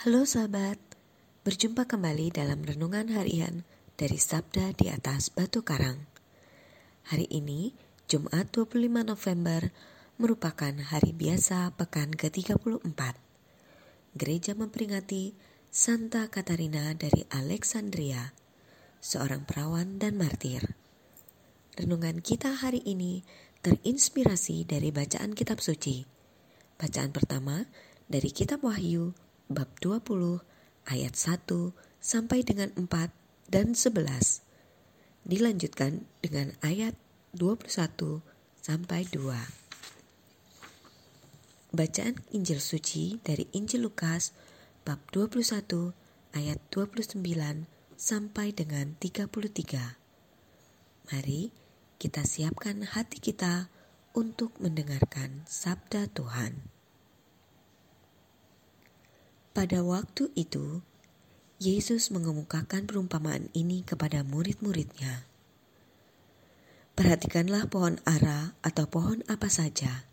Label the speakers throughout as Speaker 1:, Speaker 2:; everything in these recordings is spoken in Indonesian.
Speaker 1: Halo sahabat, berjumpa kembali dalam renungan harian dari Sabda di atas Batu Karang. Hari ini, Jumat 25 November, merupakan hari biasa pekan ke-34. Gereja memperingati Santa Katarina dari Alexandria, seorang perawan dan martir. Renungan kita hari ini terinspirasi dari bacaan kitab suci. Bacaan pertama dari kitab Wahyu bab 20 ayat 1 sampai dengan 4 dan 11. Dilanjutkan dengan ayat 21 sampai 2. Bacaan Injil suci dari Injil Lukas bab 21 ayat 29 sampai dengan 33. Mari kita siapkan hati kita untuk mendengarkan sabda Tuhan. Pada waktu itu, Yesus mengemukakan perumpamaan ini kepada murid-muridnya. Perhatikanlah pohon ara atau pohon apa saja.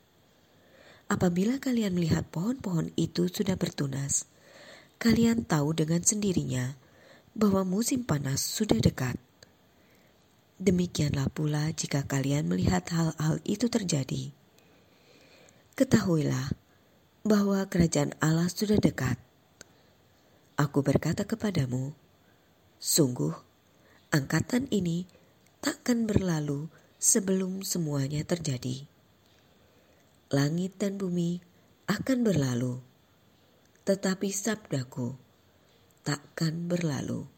Speaker 1: Apabila kalian melihat pohon-pohon itu sudah bertunas, kalian tahu dengan sendirinya bahwa musim panas sudah dekat. Demikianlah pula jika kalian melihat hal-hal itu terjadi. Ketahuilah bahwa kerajaan Allah sudah dekat. Aku berkata kepadamu, sungguh angkatan ini takkan berlalu sebelum semuanya terjadi. Langit dan bumi akan berlalu, tetapi sabdaku takkan berlalu.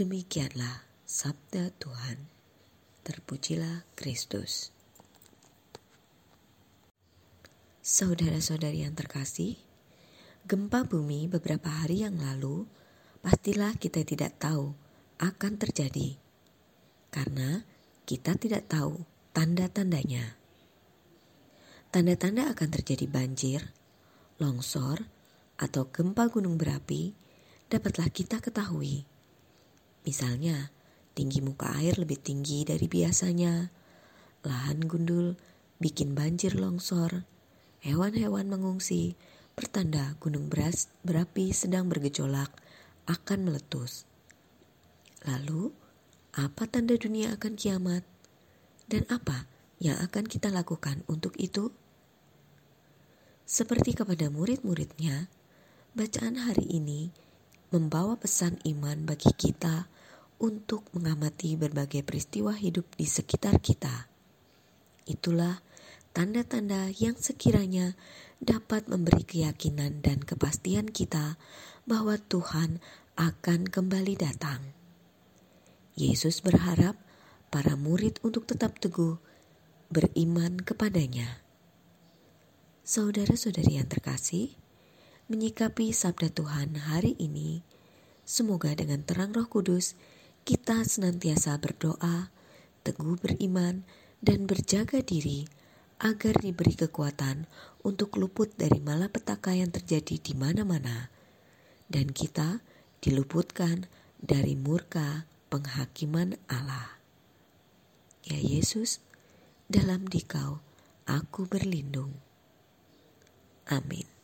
Speaker 1: Demikianlah sabda Tuhan. Terpujilah Kristus. Saudara-saudari yang terkasih, Gempa bumi beberapa hari yang lalu pastilah kita tidak tahu akan terjadi karena kita tidak tahu tanda-tandanya. Tanda-tanda akan terjadi banjir, longsor, atau gempa gunung berapi dapatlah kita ketahui. Misalnya, tinggi muka air lebih tinggi dari biasanya, lahan gundul bikin banjir longsor, hewan-hewan mengungsi, pertanda gunung beras berapi sedang bergejolak akan meletus. Lalu, apa tanda dunia akan kiamat? Dan apa yang akan kita lakukan untuk itu? Seperti kepada murid-muridnya, bacaan hari ini membawa pesan iman bagi kita untuk mengamati berbagai peristiwa hidup di sekitar kita. Itulah tanda-tanda yang sekiranya dapat memberi keyakinan dan kepastian kita bahwa Tuhan akan kembali datang. Yesus berharap para murid untuk tetap teguh beriman kepadanya. Saudara-saudari yang terkasih, menyikapi sabda Tuhan hari ini, semoga dengan terang Roh Kudus kita senantiasa berdoa, teguh beriman, dan berjaga diri agar diberi kekuatan untuk luput dari malapetaka yang terjadi di mana-mana, dan kita diluputkan dari murka penghakiman Allah. Ya Yesus, dalam dikau aku berlindung. Amin.